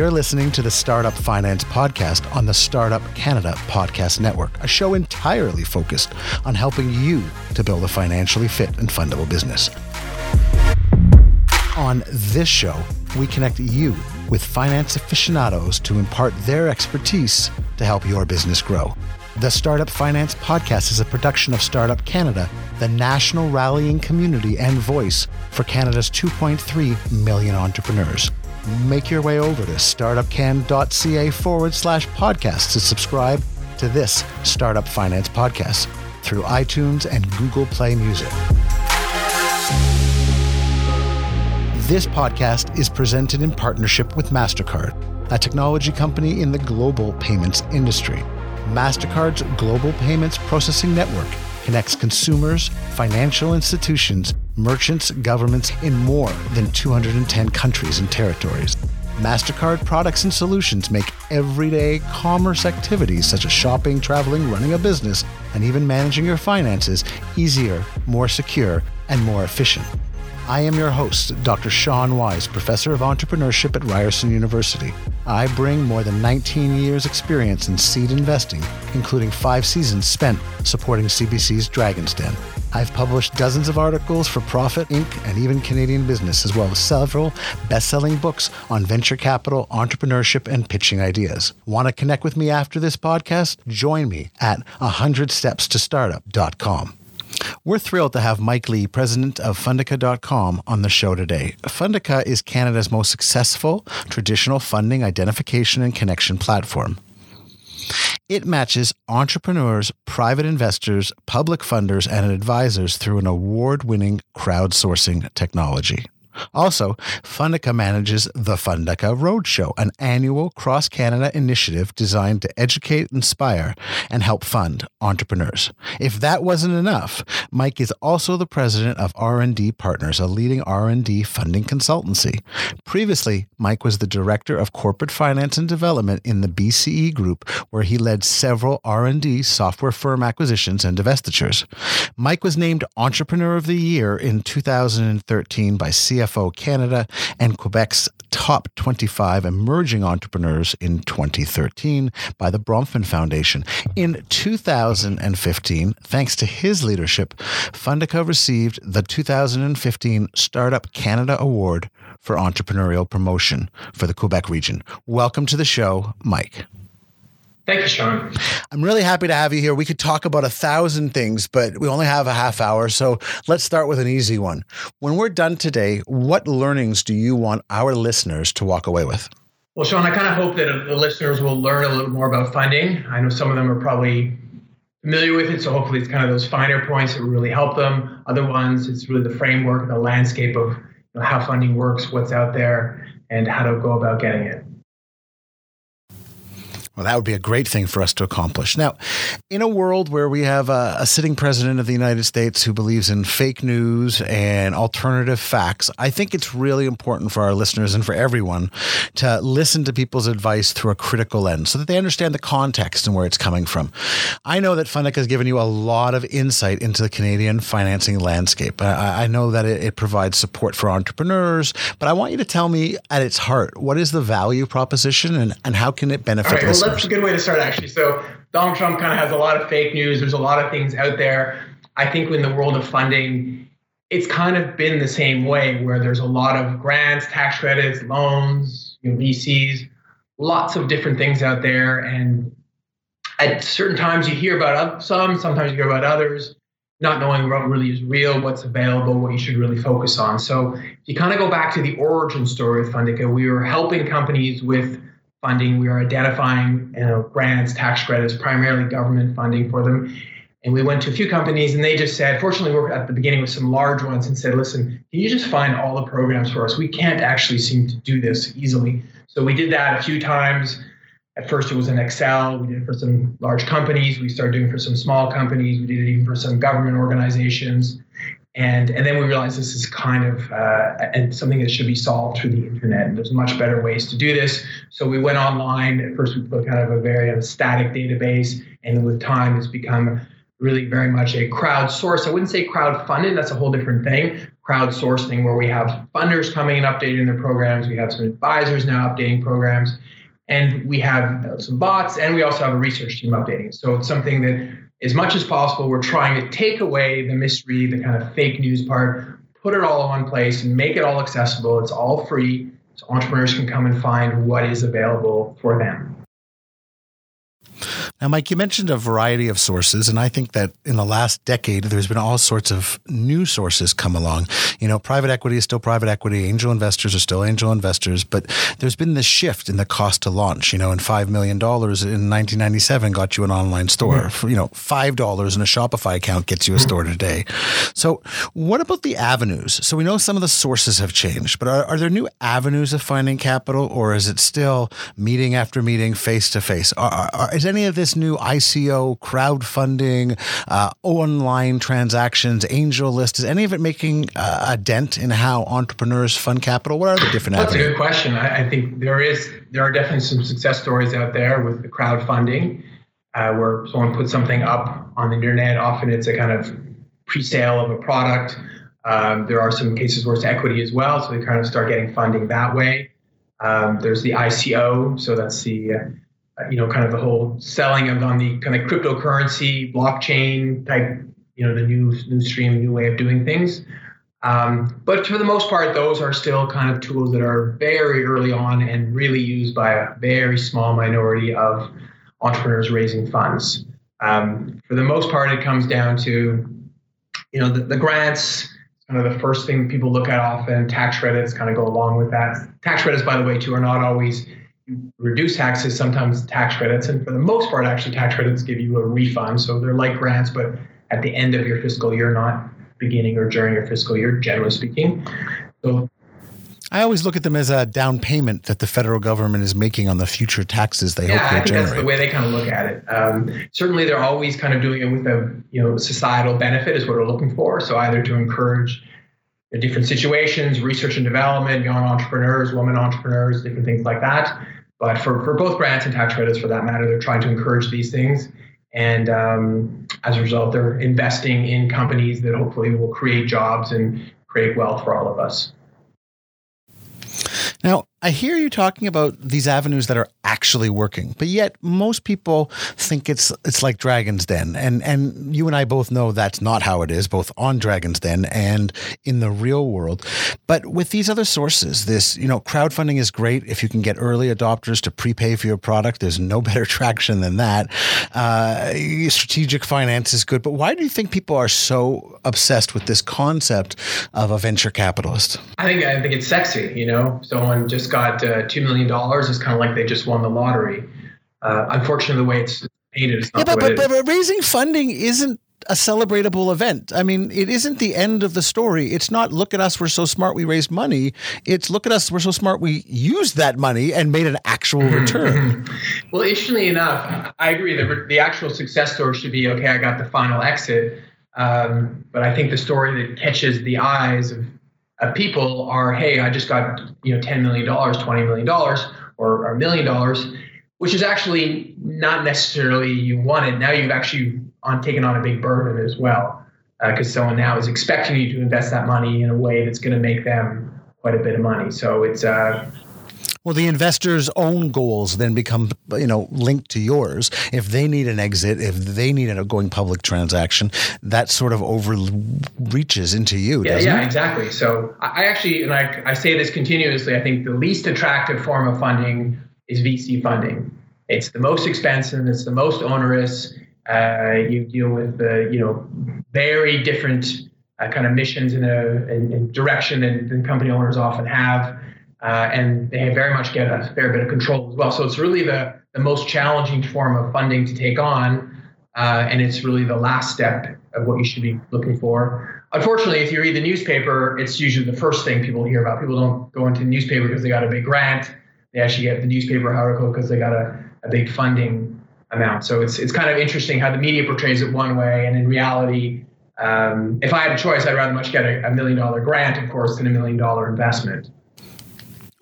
You're listening to the Startup Finance Podcast on the Startup Canada Podcast Network, a show entirely focused on helping you to build a financially fit and fundable business. On this show, we connect you with finance aficionados to impart their expertise to help your business grow. The Startup Finance Podcast is a production of Startup Canada, the national rallying community and voice for Canada's 2.3 million entrepreneurs. Make your way over to startupcan.ca forward slash podcast to subscribe to this Startup Finance Podcast through iTunes and Google Play Music. This podcast is presented in partnership with MasterCard, a technology company in the global payments industry. MasterCard's Global Payments Processing Network connects consumers, financial institutions, merchants, governments in more than 210 countries and territories. MasterCard products and solutions make everyday commerce activities such as shopping, traveling, running a business, and even managing your finances easier, more secure, and more efficient. I am your host, Dr. Sean Wise, Professor of Entrepreneurship at Ryerson University. I bring more than 19 years' experience in seed investing, including five seasons spent supporting CBC's Dragon's Den. I've published dozens of articles for Profit Inc. and even Canadian Business, as well as several best selling books on venture capital, entrepreneurship, and pitching ideas. Want to connect with me after this podcast? Join me at 100stepstostartup.com. We're thrilled to have Mike Lee, president of Fundica.com, on the show today. Fundica is Canada's most successful traditional funding identification and connection platform. It matches entrepreneurs, private investors, public funders, and advisors through an award winning crowdsourcing technology. Also, Fundica manages the Fundica Roadshow, an annual cross Canada initiative designed to educate, inspire, and help fund entrepreneurs. If that wasn't enough, Mike is also the president of R&D Partners, a leading R&D funding consultancy. Previously, Mike was the director of corporate finance and development in the BCE Group, where he led several R&D software firm acquisitions and divestitures. Mike was named Entrepreneur of the Year in 2013 by CFO CFO Canada and Quebec's top 25 emerging entrepreneurs in 2013 by the Bronfman Foundation. In 2015, thanks to his leadership, Fundica received the 2015 Startup Canada Award for Entrepreneurial Promotion for the Quebec region. Welcome to the show, Mike. Thank you, Sean. I'm really happy to have you here. We could talk about a thousand things, but we only have a half hour. So let's start with an easy one. When we're done today, what learnings do you want our listeners to walk away with? Well, Sean, I kind of hope that the listeners will learn a little more about funding. I know some of them are probably familiar with it, so hopefully it's kind of those finer points that will really help them. Other ones, it's really the framework, the landscape of you know, how funding works, what's out there, and how to go about getting it. Well, that would be a great thing for us to accomplish. Now, in a world where we have a, a, sitting president of the United States who believes in fake news and alternative facts, I think it's really important for our listeners and for everyone to listen to people's advice through a critical lens so that they understand the context and where it's coming from. I know that Fundica has given you a lot of insight into the Canadian financing landscape. I, I know that it, it provides support for entrepreneurs, but I want you to tell me at its heart what is the value proposition and, and how can it benefit right, listeners? That's a good way to start, actually. So Donald Trump kind of has a lot of fake news. There's a lot of things out there. I think in the world of funding, it's kind of been the same way, where there's a lot of grants, tax credits, loans, you know, VCs, lots of different things out there. And at certain times, you hear about some, sometimes you hear about others not knowing what really is real, what's available, what you should really focus on. So if you kind of go back to the origin story of Fundica, we were helping companies with funding. We are identifying you know, grants, tax credits, primarily government funding for them. And we went to a few companies and they just said, fortunately, we are at the beginning with some large ones and said, listen, can you just find all the programs for us? We can't actually seem to do this easily. So we did that a few times. At first, it was in Excel. We did it for some large companies. We started doing it for some small companies. We did it even for some government organizations and and then we realized this is kind of uh, and something that should be solved through the internet. And there's much better ways to do this. So we went online. At first, we put kind of a very uh, static database, and with time, it's become really very much a crowdsource. I wouldn't say crowdfunded, that's a whole different thing. Crowdsourcing, where we have funders coming and updating their programs, we have some advisors now updating programs, and we have some bots, and we also have a research team updating. So it's something that, as much as possible, we're trying to take away the mystery, the kind of fake news part, put it all in one place, and make it all accessible. It's all free, so entrepreneurs can come and find what is available for them. Now, Mike, you mentioned a variety of sources, and I think that in the last decade, there's been all sorts of new sources come along. You know, private equity is still private equity, angel investors are still angel investors, but there's been this shift in the cost to launch. You know, and $5 million in 1997 got you an online store. Mm-hmm. You know, $5 in a Shopify account gets you a store today. So, what about the avenues? So, we know some of the sources have changed, but are, are there new avenues of finding capital, or is it still meeting after meeting, face to face? Is any of this this new ICO crowdfunding, uh, online transactions, AngelList? Is any of it making uh, a dent in how entrepreneurs fund capital? What are the different? That's avenues? a good question. I, I, think there is there are definitely some success stories out there with the crowdfunding, uh, where someone puts something up on the internet. Often it's a kind of pre-sale of a product. Um, there are some cases where it's equity as well, so they kind of start getting funding that way. Um, there's the ICO, so that's the uh, you know, kind of the whole selling of on the kind of cryptocurrency, blockchain type, you know, the new new stream, new way of doing things. Um, but for the most part, those are still kind of tools that are very early on and really used by a very small minority of entrepreneurs raising funds. Um, for the most part, it comes down to, you know, the, the grants, kind of the first thing people look at often. Tax credits kind of go along with that. Tax credits, by the way, too, are not always reduce taxes, sometimes tax credits, and for the most part, actually, tax credits give you a refund. So they're like grants, but at the end of your fiscal year, not beginning or during your fiscal year, generally speaking. So I always look at them as a down payment that the federal government is making on the future taxes they yeah, hope to I think generate. that's the way they kind of look at it. Um, certainly, they're always kind of doing it with a you know societal benefit is what we're looking for. So either to encourage different situations, research and development, young entrepreneurs, women entrepreneurs, different things like that. But for, for both grants and tax credits, for that matter, they're trying to encourage these things. And um, as a result, they're investing in companies that hopefully will create jobs and create wealth for all of us. I hear you talking about these avenues that are actually working, but yet most people think it's it's like Dragon's Den, and and you and I both know that's not how it is, both on Dragon's Den and in the real world. But with these other sources, this you know crowdfunding is great if you can get early adopters to prepay for your product. There's no better traction than that. Uh, strategic finance is good, but why do you think people are so obsessed with this concept of a venture capitalist? I think I think it's sexy. You know, someone just got uh, $2 million is kind of like they just won the lottery. Uh, unfortunately, the way it's painted is not yeah, but, but, but, but raising funding isn't a celebratable event. I mean, it isn't the end of the story. It's not look at us, we're so smart, we raised money. It's look at us, we're so smart, we used that money and made an actual mm-hmm, return. Mm-hmm. well, interestingly enough, I agree. The, the actual success story should be okay, I got the final exit. Um, but I think the story that catches the eyes of uh, people are, hey, I just got you know ten million dollars, twenty million dollars, or a million dollars, which is actually not necessarily you wanted. Now you've actually on taken on a big burden as well, because uh, someone now is expecting you to invest that money in a way that's going to make them quite a bit of money. So it's uh, well, the investor's own goals then become, you know, linked to yours. If they need an exit, if they need a going public transaction, that sort of overreaches into you. Yeah, yeah, it? exactly. So I actually, and I, I say this continuously, I think the least attractive form of funding is VC funding. It's the most expensive. It's the most onerous. Uh, you deal with the, you know, very different uh, kind of missions in a in, in direction than, than company owners often have uh, and they very much get a fair bit of control as well. So it's really the, the most challenging form of funding to take on, uh, and it's really the last step of what you should be looking for. Unfortunately, if you read the newspaper, it's usually the first thing people hear about. People don't go into the newspaper because they got a big grant. They actually get the newspaper article because they got a, a big funding amount. So it's it's kind of interesting how the media portrays it one way, and in reality, um, if I had a choice, I'd rather much get a, a million dollar grant, of course, than a million dollar investment.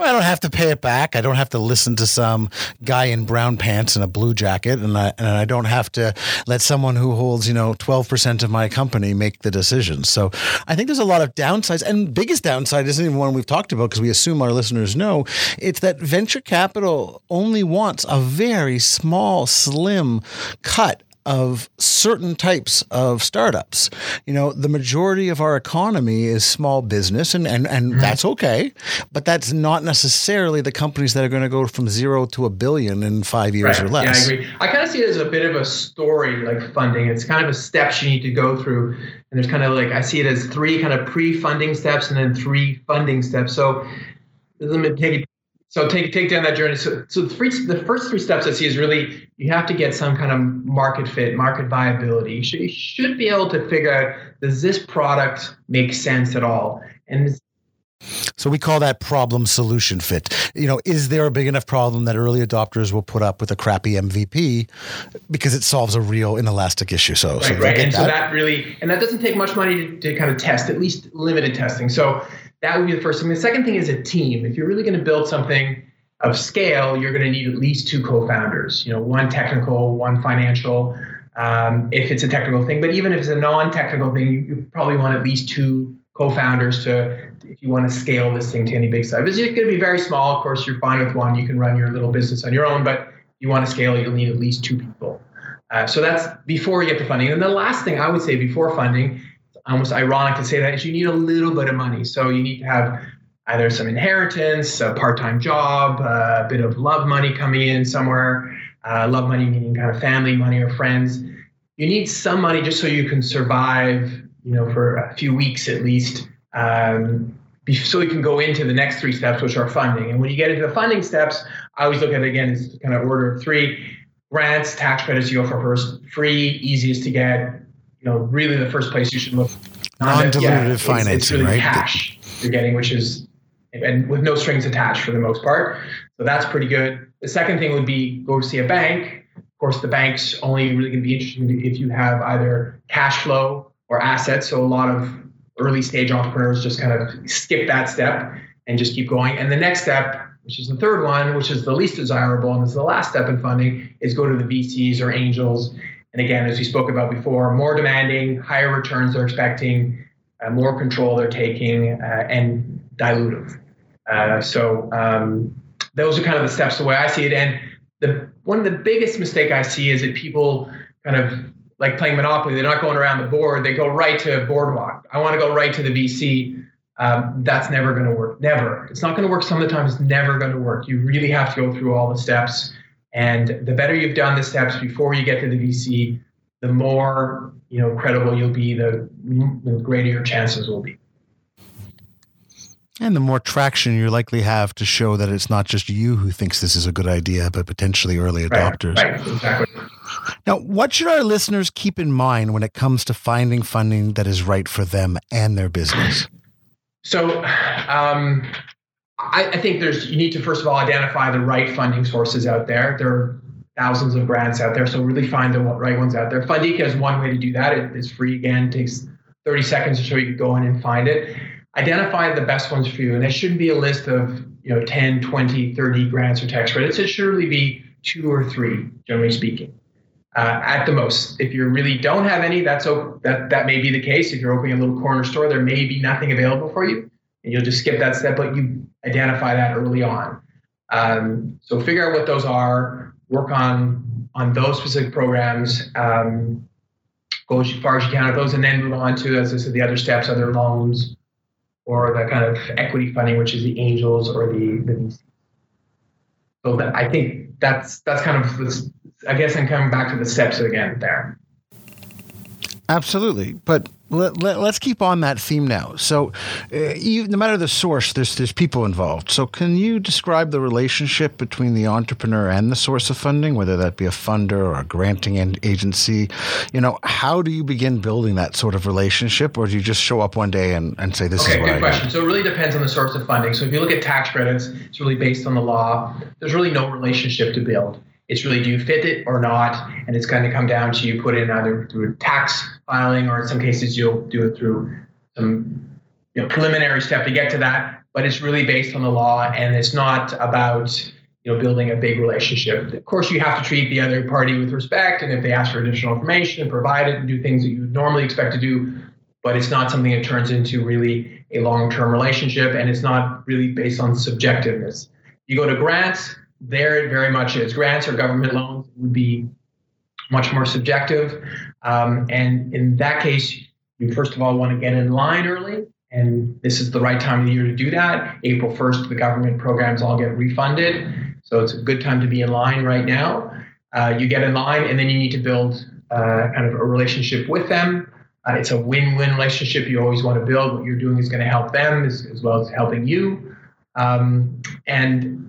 I don't have to pay it back. I don't have to listen to some guy in brown pants and a blue jacket, and I and I don't have to let someone who holds you know twelve percent of my company make the decisions. So I think there's a lot of downsides, and biggest downside isn't even one we've talked about because we assume our listeners know. It's that venture capital only wants a very small, slim cut of certain types of startups. You know, the majority of our economy is small business, and, and, and mm-hmm. that's okay, but that's not necessarily the companies that are going to go from zero to a billion in five years right. or less. Yeah, I agree. I kind of see it as a bit of a story like funding. It's kind of a steps you need to go through. And there's kind of like, I see it as three kind of pre funding steps and then three funding steps. So let me take it so take take down that journey. So, so the, three, the first three steps I see is really you have to get some kind of market fit, market viability. You should, you should be able to figure out does this product make sense at all, and so we call that problem solution fit. You know, is there a big enough problem that early adopters will put up with a crappy MVP because it solves a real inelastic issue? So, right, so right. and that. so that really, and that doesn't take much money to, to kind of test, at least limited testing. So that would be the first thing. The second thing is a team. If you're really going to build something of scale, you're going to need at least two co-founders. You know, one technical, one financial. Um, if it's a technical thing, but even if it's a non-technical thing, you, you probably want at least two co-founders to if you want to scale this thing to any big size. It's going to be very small. Of course, you're fine with one. You can run your little business on your own, but you want to scale, you'll need at least two people. Uh, so that's before you get the funding. And the last thing I would say before funding almost ironic to say that is you need a little bit of money. So you need to have either some inheritance, a part-time job, a bit of love money coming in somewhere. Uh, love money meaning kind of family money or friends. You need some money just so you can survive, you know, for a few weeks at least. Um, so you can go into the next three steps, which are funding. And when you get into the funding steps, I always look at it again as kind of order of three. Grants, tax credits, you go for first. Free, easiest to get you know, really the first place you should look. Non-dilutive yeah, financing, it's, it's really right? Cash you're getting, which is and with no strings attached for the most part. So that's pretty good. The second thing would be go see a bank. Of course, the bank's only really going to be interesting if you have either cash flow or assets. So a lot of early stage entrepreneurs just kind of skip that step and just keep going. And the next step, which is the third one, which is the least desirable and is the last step in funding, is go to the VCs or angels and again, as we spoke about before, more demanding, higher returns they're expecting, uh, more control they're taking, uh, and dilutive. Uh, so um, those are kind of the steps the way I see it. And the one of the biggest mistake I see is that people kind of like playing Monopoly. They're not going around the board. They go right to Boardwalk. I want to go right to the VC. Um, that's never going to work. Never. It's not going to work. Some of the time, it's never going to work. You really have to go through all the steps. And the better you've done the steps before you get to the VC, the more you know credible you'll be, the, the greater your chances will be. And the more traction you likely have to show that it's not just you who thinks this is a good idea, but potentially early adopters. Right, right, exactly. Now, what should our listeners keep in mind when it comes to finding funding that is right for them and their business? So, um, I, I, think there's you need to first of all identify the right funding sources out there. There are thousands of grants out there, so really find the right ones out there. Fundica is one way to do that. It is free again, takes 30 seconds or so you can go in and find it. Identify the best ones for you, and it shouldn't be a list of you know 10, 20, 30 grants or tax credits. It should really be two or three, generally speaking. Uh, at the most. If you really don't have any, that's that that may be the case. If you're opening a little corner store, there may be nothing available for you and you'll just skip that step, but you identify that early on. Um, so figure out what those are, work on on those specific programs, um, go as far as you can with those, and then move on to, as I said, the other steps, other loans, or the kind of equity funding, which is the angels or the the VC. So that, I think that's that's kind of I guess I'm coming back to the steps again there. Absolutely, but let, let, us keep on that theme now. So, uh, you, no matter the source, there's there's people involved. So, can you describe the relationship between the entrepreneur and the source of funding, whether that be a funder or a granting agency? You know, how do you begin building that sort of relationship, or do you just show up one day and, and say, "This okay, is what good I question. Need? So, it really depends on the source of funding. So, if you look at tax credits, it's really based on the law. There's really no relationship to build. It's really do you fit it or not, and it's going to come down to you put in either through tax filing or in some cases you'll do it through some you know, preliminary step to get to that. but it's really based on the law and it's not about you know building a big relationship. Of course, you have to treat the other party with respect, and if they ask for additional information, and provide it and do things that you would normally expect to do. But it's not something that turns into really a long-term relationship, and it's not really based on subjectiveness. You go to grants, there it very much is. Grants or government loans would be much more subjective, um, and in that case, you first of all want to get in line early and this is the right time of the year to do that. April 1st, the government programs all get refunded. So it's a good time to be in line right now. Uh, you get in line, and then you need to build uh, kind of a relationship with them. Uh, it's a win-win relationship you always want to build. What you're doing is going to help them as, as well as helping you. Um, and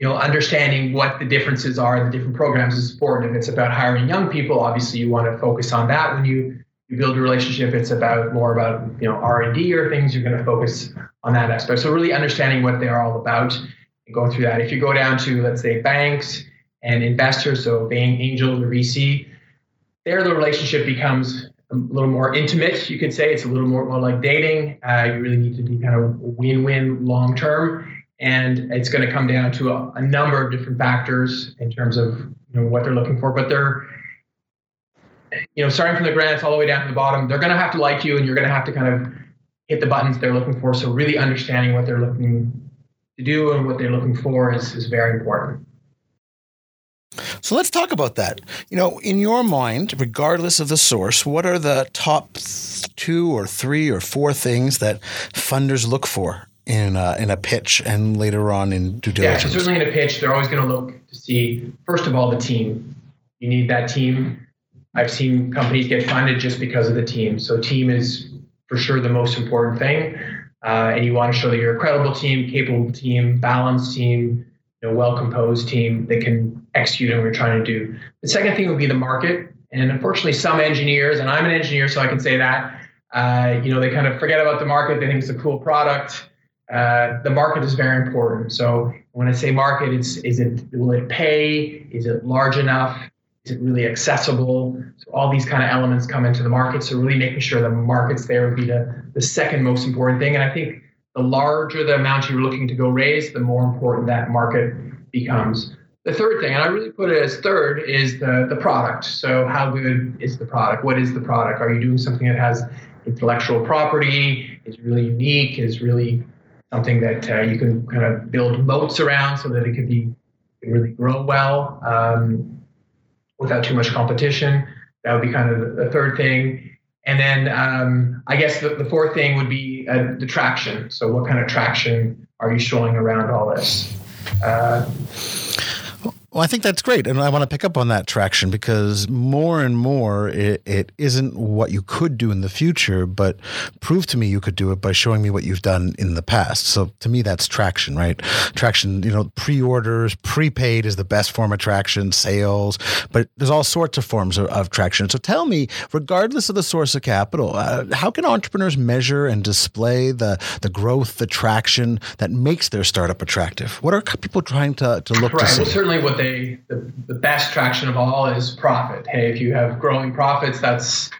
you know, understanding what the differences are in the different programs is important. If it's about hiring young people, obviously you want to focus on that when you you build a relationship. It's about more about you know R and D or things. You're going to focus on that aspect. So really understanding what they are all about and going through that. If you go down to let's say banks and investors, so bank angels or VC, there the relationship becomes a little more intimate. You could say it's a little more, more like dating. Uh, you really need to be kind of win-win long term. And it's going to come down to a, a number of different factors in terms of you know, what they're looking for. But they're you know, starting from the grants all the way down to the bottom, they're going to have to like you and you're going to have to kind of hit the buttons they're looking for. So really understanding what they're looking to do and what they're looking for is, is very important. So let's talk about that. You know, in your mind, regardless of the source, what are the top two or three or four things that funders look for in a, in a pitch and later on in due diligence? Yeah, certainly in a pitch, they're always going to look to see, first of all, the team. You need that team I've seen companies get funded just because of the team. So team is for sure the most important thing. Uh, and you want to show that you're a credible team, capable team, balanced team, you know, well composed team that can execute on what you're trying to do. The second thing would be the market. And unfortunately, some engineers, and I'm an engineer, so I can say that, uh, you know, they kind of forget about the market. They think it's a cool product. Uh, the market is very important. So when I say market, it's is it will it pay? Is it large enough? Is it really accessible? So all these kind of elements come into the market. So really making sure the market's there would be the, the second most important thing. And I think the larger the amount you're looking to go raise, the more important that market becomes. The third thing, and I really put it as third, is the, the product. So how good is the product? What is the product? Are you doing something that has intellectual property? Is really unique? Is really something that uh, you can kind of build moats around so that it could be really grow well. Um, without too much competition. That would be kind of the third thing. And then um, I guess the, the, fourth thing would be uh, the traction. So, what kind of traction are you showing around all this? Uh, well, I think that's great. And I want to pick up on that traction because more and more it, it isn't what you could do in the future, but prove to me you could do it by showing me what you've done in the past. So to me, that's traction, right? Traction, you know, pre orders, prepaid is the best form of traction, sales, but there's all sorts of forms of, of traction. So tell me, regardless of the source of capital, uh, how can entrepreneurs measure and display the, the growth, the traction that makes their startup attractive? What are people trying to, to look right. to see? Well, certainly what the, the best traction of all is profit. Hey, if you have growing profits, that's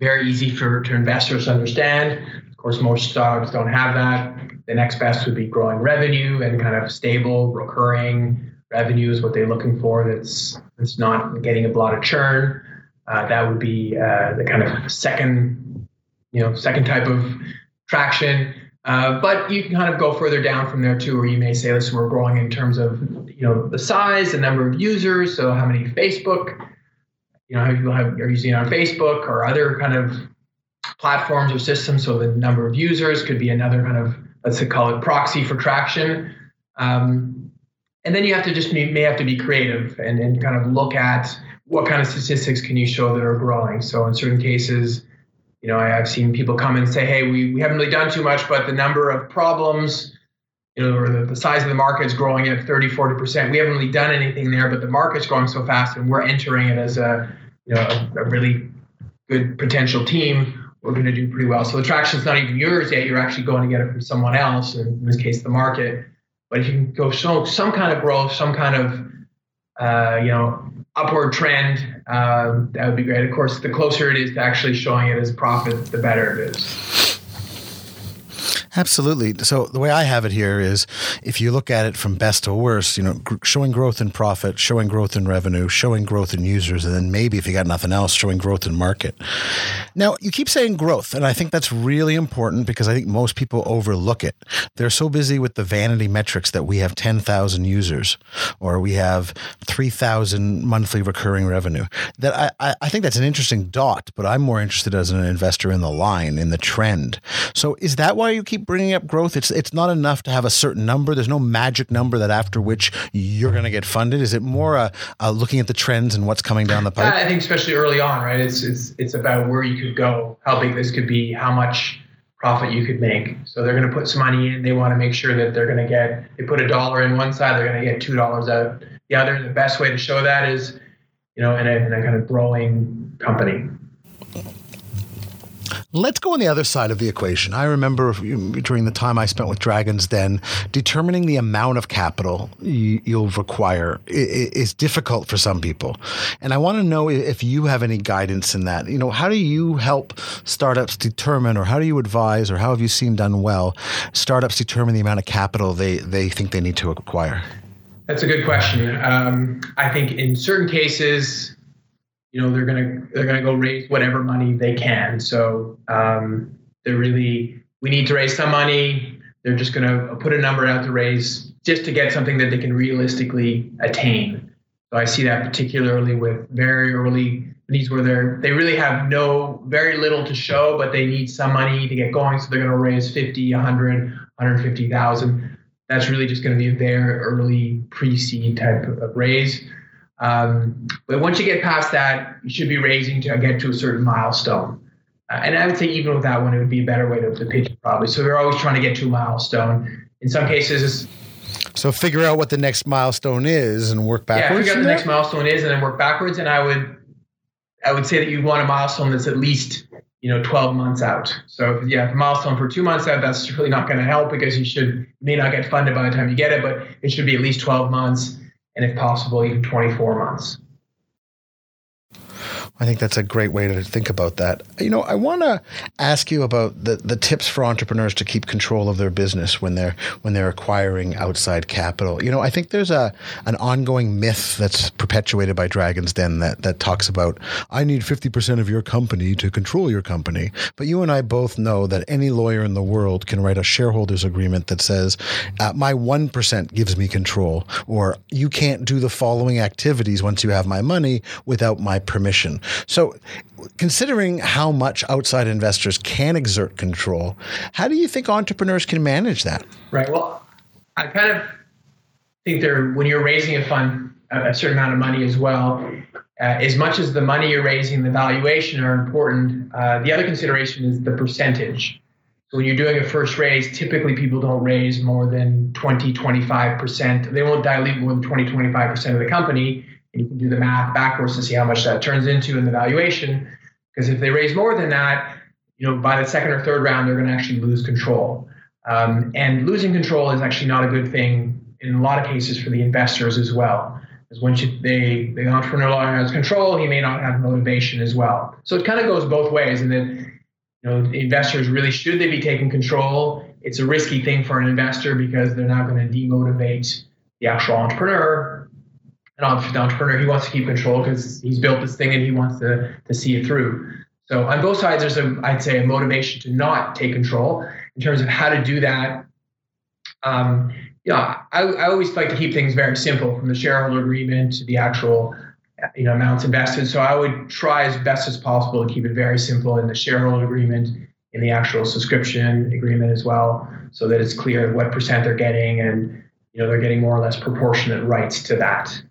very easy for to investors to understand. Of course, most stocks don't have that. The next best would be growing revenue and kind of stable, recurring revenue is what they're looking for. That's that's not getting a lot of churn. Uh, that would be uh, the kind of second, you know, second type of traction. Uh, but you can kind of go further down from there too, where you may say, listen, we're growing in terms of you know the size, the number of users, so how many Facebook, you know, how people have are using on Facebook or other kind of platforms or systems. So the number of users could be another kind of let's call it proxy for traction. Um, and then you have to just may have to be creative and, and kind of look at what kind of statistics can you show that are growing. So in certain cases, you know, I, have seen people come and say, hey, we, we haven't really done too much, but the number of problems, you know, or the, the size of the market is growing at 30, 40%. We haven't really done anything there, but the market's growing so fast and we're entering it as a, you know, a, a really good potential team. We're going to do pretty well. So the traction's not even yours yet. You're actually going to get it from someone else, in this case, the market. But if you can go show some kind of growth, some kind of, uh, you know, upward trend, um, that would be great. Of course, the closer it is to actually showing it as profit, the better it is. Absolutely. So the way I have it here is if you look at it from best to worst, you know, gr- showing growth in profit, showing growth in revenue, showing growth in users, and then maybe if you got nothing else, showing growth in market. Now, you keep saying growth, and I think that's really important because I think most people overlook it. They're so busy with the vanity metrics that we have 10,000 users or we have 3,000 monthly recurring revenue that I, I think that's an interesting dot, but I'm more interested as an investor in the line, in the trend. So is that why you keep bringing up growth? It's it's not enough to have a certain number. There's no magic number that after which you're going to get funded. Is it more uh, uh, looking at the trends and what's coming down the pipe? I think especially early on, right? It's it's it's about where you could go, how big this could be, how much profit you could make. So they're going to put some money in. They want to make sure that they're going to get. They put a dollar in one side, they're going to get two dollars out the other. The best way to show that is, you know, in a, in a kind of growing company. Let's go on the other side of the equation. I remember during the time I spent with Dragons Den, determining the amount of capital you'll require is difficult for some people. And I want to know if you have any guidance in that. You know, how do you help startups determine, or how do you advise, or how have you seen done well, startups determine the amount of capital they, they think they need to acquire? That's a good question. Um, I think in certain cases, you know they're gonna they're gonna go raise whatever money they can. So um, they're really we need to raise some money. They're just gonna put a number out to raise just to get something that they can realistically attain. So I see that particularly with very early companies where they're they really have no very little to show, but they need some money to get going. So they're gonna raise 50, 100, 150,000. That's really just to be very early pre-seed type of raise. Um, but once you get past that, you should be raising to get to a certain milestone. Uh, and I would say even with that one, it would be a better way to, pitch it probably. So they're always trying to get to a milestone. In some cases, so figure out what the next milestone is and work backwards. Yeah, figure out the next milestone is and then work backwards. And I would, I would say that you want a milestone that's at least you know 12 months out. So if you have a milestone for two months out, that's really not going to help because you should may not get funded by the time you get it, but it should be at least 12 months and if possible, even 24 months. I think that's a great way to think about that. You know, I want to ask you about the, the tips for entrepreneurs to keep control of their business when they're when they're acquiring outside capital. You know, I think there's a an ongoing myth that's perpetuated by Dragons Den that that talks about I need 50% of your company to control your company. But you and I both know that any lawyer in the world can write a shareholders agreement that says uh, my 1% gives me control or you can't do the following activities once you have my money without my permission. So, considering how much outside investors can exert control, how do you think entrepreneurs can manage that? Right. Well, I kind of think there when you're raising a fund, a certain amount of money as well. Uh, as much as the money you're raising, the valuation are important. Uh, the other consideration is the percentage. So when you're doing a first raise, typically people don't raise more than 20, 25%. They won't dilute more than 20, 25% of the company you can do the math backwards to see how much that turns into in the valuation. Because if they raise more than that, you know, by the second or third round, they're going to actually lose control. Um, and losing control is actually not a good thing in a lot of cases for the investors as well. Because once you, they, the entrepreneur has control, he may not have motivation as well. So it kind of goes both ways. And then, you know, investors really should they be taking control? It's a risky thing for an investor because they're not going to demotivate the actual entrepreneur an entrepreneur, he wants to keep control because he's built this thing and he wants to, to see it through. So on both sides, there's a, I'd say, a motivation to not take control in terms of how to do that. Um, yeah, I, I always like to keep things very simple from the shareholder agreement to the actual you know amounts invested. So I would try as best as possible to keep it very simple in the shareholder agreement, in the actual subscription agreement as well, so that it's clear what percent they're getting and you know they're getting more or less proportionate rights to that.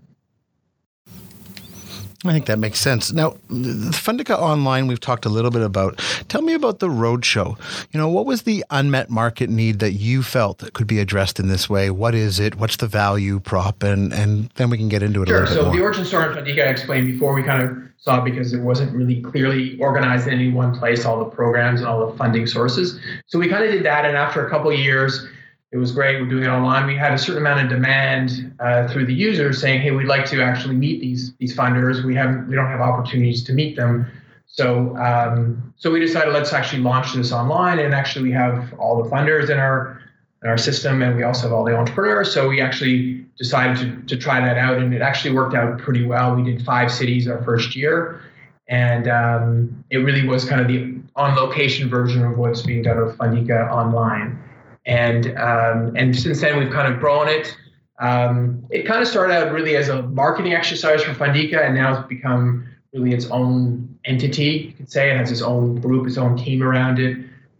I think that makes sense. Now, Fundica Online, we've talked a little bit about. Tell me about the roadshow. You know, what was the unmet market need that you felt that could be addressed in this way? What is it? What's the value prop? And and then we can get into it sure. a little so. The origin story of Fundica I explained before we kind of saw because it wasn't really clearly organized in any one place, all the programs and all the funding sources. So we kind of did that, and after a couple of years it was great. We're doing it online. We had a certain amount of demand uh, through the users saying, "Hey, we'd like to actually meet these these funders. We haven't, we don't have opportunities to meet them." So um, so we decided let's actually launch this online, and actually we have all the funders in our in our system, and we also have all the entrepreneurs. So we actually decided to, to try that out, and it actually worked out pretty well. We did five cities our first year, and um, it really was kind of the on location version of what's being done with Fundica online. And um, and since then we've kind of grown it. Um, it kind of started out really as a marketing exercise for Fundica, and now it's become really its own entity. You could say it has its own group, its own team around it.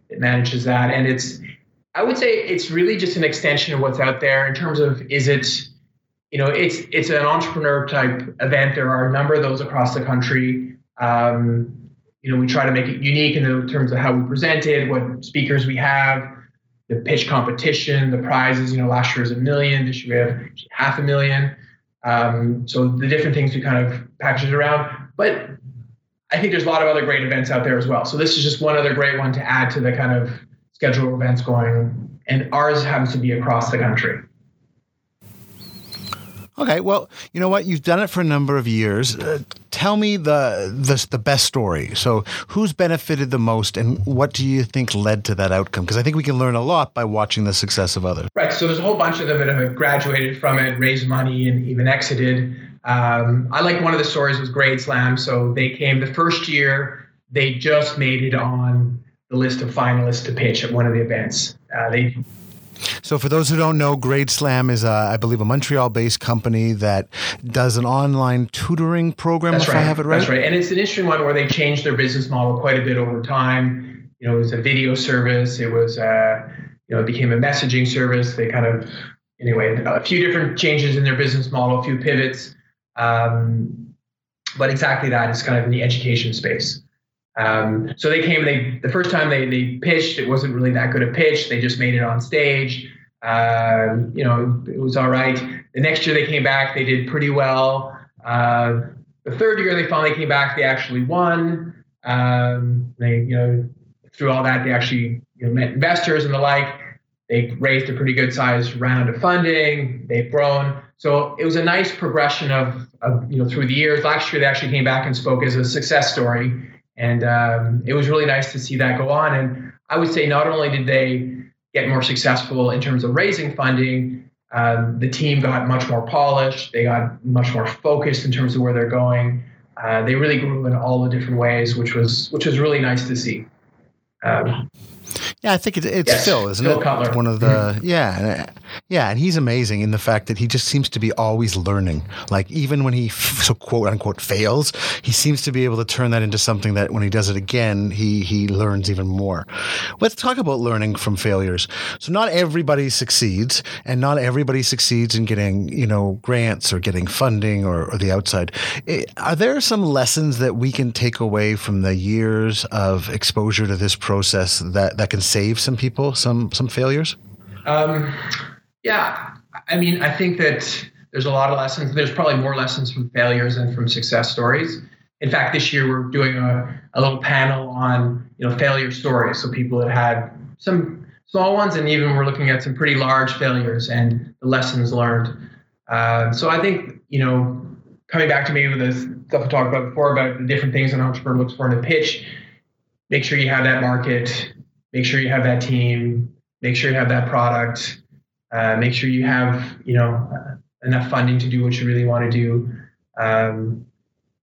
It manages that, and it's I would say it's really just an extension of what's out there in terms of is it, you know, it's it's an entrepreneur type event. There are a number of those across the country. Um, you know, we try to make it unique in terms of how we present it, what speakers we have, the pitch competition, the prizes. You know, last year was a million. This year we have half a million. Um, so the different things we kind of package it around. But I think there's a lot of other great events out there as well. So this is just one other great one to add to the kind of schedule of events going, and ours happens to be across the country. Okay, well, you know what? You've done it for a number of years. Uh, tell me the, the the best story. So, who's benefited the most, and what do you think led to that outcome? Because I think we can learn a lot by watching the success of others. Right. So, there's a whole bunch of them that have graduated from it, raised money, and even exited. Um, I like one of the stories was GradeSlam. So they came the first year. They just made it on the list of finalists to pitch at one of the events. Uh, they so, for those who don't know, GradeSlam is, a, I believe, a Montreal-based company that does an online tutoring program. That's if right. I have it right. That's right, and it's an interesting one where they changed their business model quite a bit over time. You know, it was a video service. It was, uh, you know, it became a messaging service. They kind of, anyway, a few different changes in their business model, a few pivots. Um, but exactly that is kind of in the education space. Um, so they came. They the first time they they pitched, it wasn't really that good a pitch. They just made it on stage. Uh, you know, it was all right. The next year they came back. They did pretty well. Uh, the third year they finally came back. They actually won. Um, they you know through all that they actually you know, met investors and the like. They raised a pretty good sized round of funding. They've grown. So it was a nice progression of, of you know through the years. Last year they actually came back and spoke as a success story and um, it was really nice to see that go on. And I would say not only did they get more successful in terms of raising funding, um, the team got much more polished. They got much more focused in terms of where they're going. Uh, they really grew in all the different ways, which was which was really nice to see. Um, yeah, I think it, it's yes, Phil, isn't Phil it? Cutler. One of the mm-hmm. yeah, yeah, and he's amazing in the fact that he just seems to be always learning. Like even when he so quote unquote fails, he seems to be able to turn that into something that when he does it again, he he learns even more. Let's talk about learning from failures. So not everybody succeeds, and not everybody succeeds in getting you know grants or getting funding or, or the outside. Are there some lessons that we can take away from the years of exposure to this process that that can save some people some some failures? Um, yeah, I mean, I think that there's a lot of lessons. There's probably more lessons from failures than from success stories. In fact, this year we're doing a, a little panel on you know failure stories. So people that had some small ones, and even we're looking at some pretty large failures and the lessons learned. Uh, so I think you know coming back to maybe with the stuff I talked about before about the different things an entrepreneur looks for in a pitch. Make sure you have that market make sure you have that team, make sure you have that product, uh, make sure you have you know uh, enough funding to do what you really want to do. Um,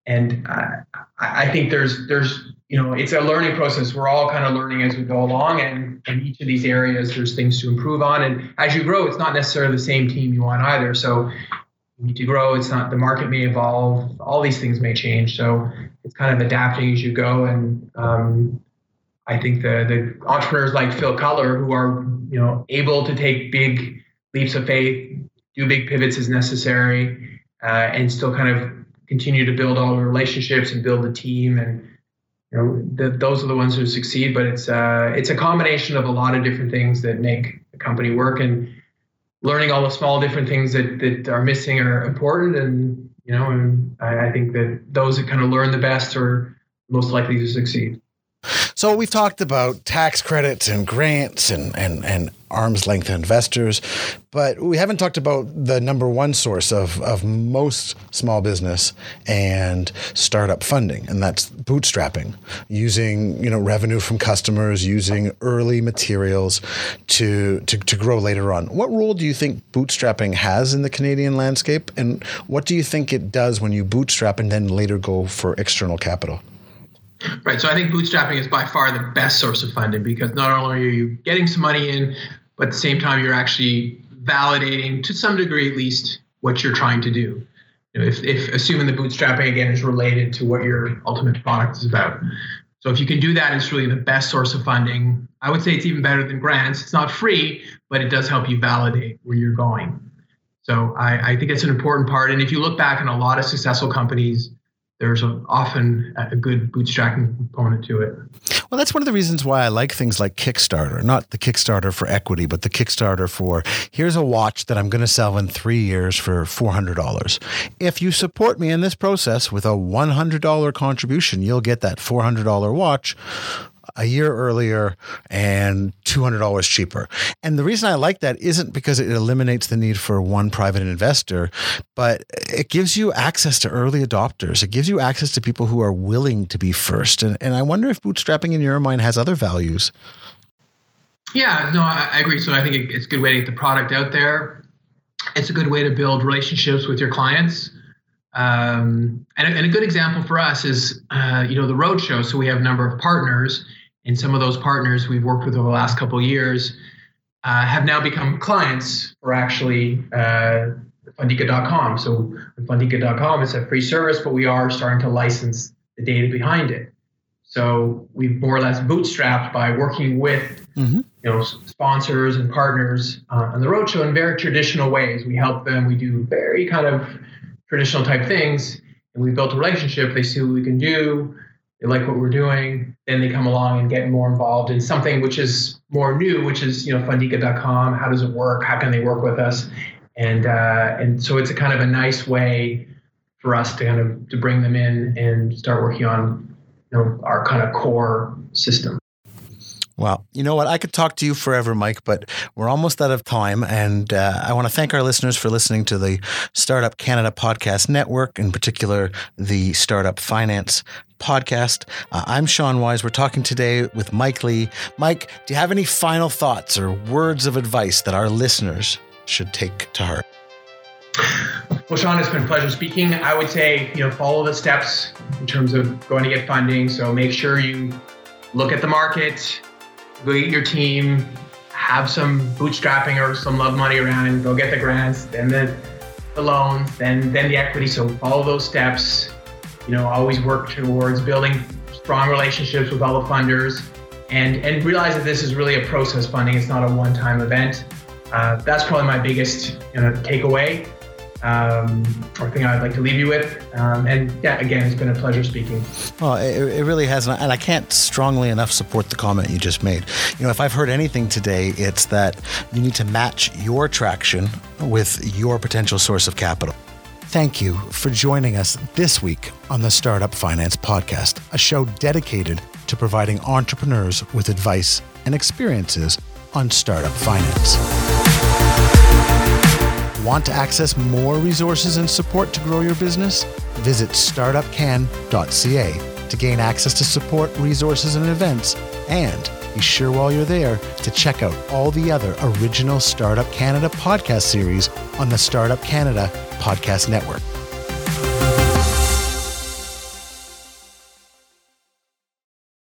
and I, I think there's there's you know it's a learning process. We're all kind of learning as we go along, and in each of these areas, there's things to improve on. And as you grow, it's not necessarily the same team you want either. So you need to grow. It's not the market may evolve. All these things may change. So it's kind of adapting as you go. And um, I think the the entrepreneurs like Phil Cutler who are you know able to take big leaps of faith, do big pivots as necessary, uh, and still kind of continue to build all the relationships and build the team and you know the, those are the ones who succeed. But it's uh, it's a combination of a lot of different things that make a company work and learning all the small different things that that are missing are important and you know and I, I think that those that kind of learn the best are most likely to succeed. So we've talked about tax credits and grants and, and, and arm's length investors, but we haven't talked about the number one source of, of most small business and startup funding, and that's bootstrapping, using you know revenue from customers, using early materials to, to, to grow later on. What role do you think bootstrapping has in the Canadian landscape, and what do you think it does when you bootstrap and then later go for external capital? Right. So I think bootstrapping is by far the best source of funding because not only are you getting some money in, but at the same time you're actually validating to some degree at least what you're trying to do. You know, if, if assuming the bootstrapping again is related to what your ultimate product is about. So if you can do that, it's really the best source of funding. I would say it's even better than grants. It's not free, but it does help you validate where you're going. So I, I think it's an important part. And if you look back in a lot of successful companies, there's often a good bootstrapping component to it. Well, that's one of the reasons why I like things like Kickstarter, not the Kickstarter for equity, but the Kickstarter for here's a watch that I'm going to sell in three years for $400. If you support me in this process with a $100 contribution, you'll get that $400 watch a year earlier and $200 cheaper. And the reason I like that isn't because it eliminates the need for one private investor, but it gives you access to early adopters. It gives you access to people who are willing to be first. And, and I wonder if bootstrapping in your mind has other values. Yeah, no, I, I agree. So I think it's a good way to get the product out there. It's a good way to build relationships with your clients. Um, and, a, and, a, good example for us is, uh, you know, the roadshow. So we have a number of partners, and some of those partners we've worked with over the last couple of years uh, have now become clients for actually uh, Fundica.com. So Fundica.com is a free service, but we are starting to license the data behind it. So we've more or less bootstrapped by working with mm-hmm. you know sponsors and partners uh, on the roadshow in very traditional ways. We help them. We do very kind of traditional type things, and we built a relationship. They see what we can do. They like what we're doing. Then they come along and get more involved in something which is more new, which is you know Fundica.com. How does it work? How can they work with us? And uh, and so it's a kind of a nice way for us to kind of to bring them in and start working on you know our kind of core system. Well, you know what? I could talk to you forever, Mike, but we're almost out of time. And uh, I want to thank our listeners for listening to the Startup Canada Podcast Network, in particular, the Startup Finance Podcast. Uh, I'm Sean Wise. We're talking today with Mike Lee. Mike, do you have any final thoughts or words of advice that our listeners should take to heart? Well, Sean, it's been a pleasure speaking. I would say, you know, follow the steps in terms of going to get funding. So make sure you look at the market, go get your team, have some bootstrapping or some love money around, go get the grants, then the, the loans, then then the equity. So follow those steps. You know, always work towards building strong relationships with all the funders, and and realize that this is really a process funding. It's not a one-time event. Uh, that's probably my biggest you know, takeaway um, or thing I'd like to leave you with. Um, and yeah, again, it's been a pleasure speaking. Well, it, it really has. And I can't strongly enough support the comment you just made. You know, if I've heard anything today, it's that you need to match your traction with your potential source of capital. Thank you for joining us this week on the Startup Finance Podcast, a show dedicated to providing entrepreneurs with advice and experiences on startup finance. Want to access more resources and support to grow your business? Visit startupcan.ca to gain access to support, resources, and events. And be sure while you're there to check out all the other original Startup Canada podcast series on the Startup Canada Podcast Network.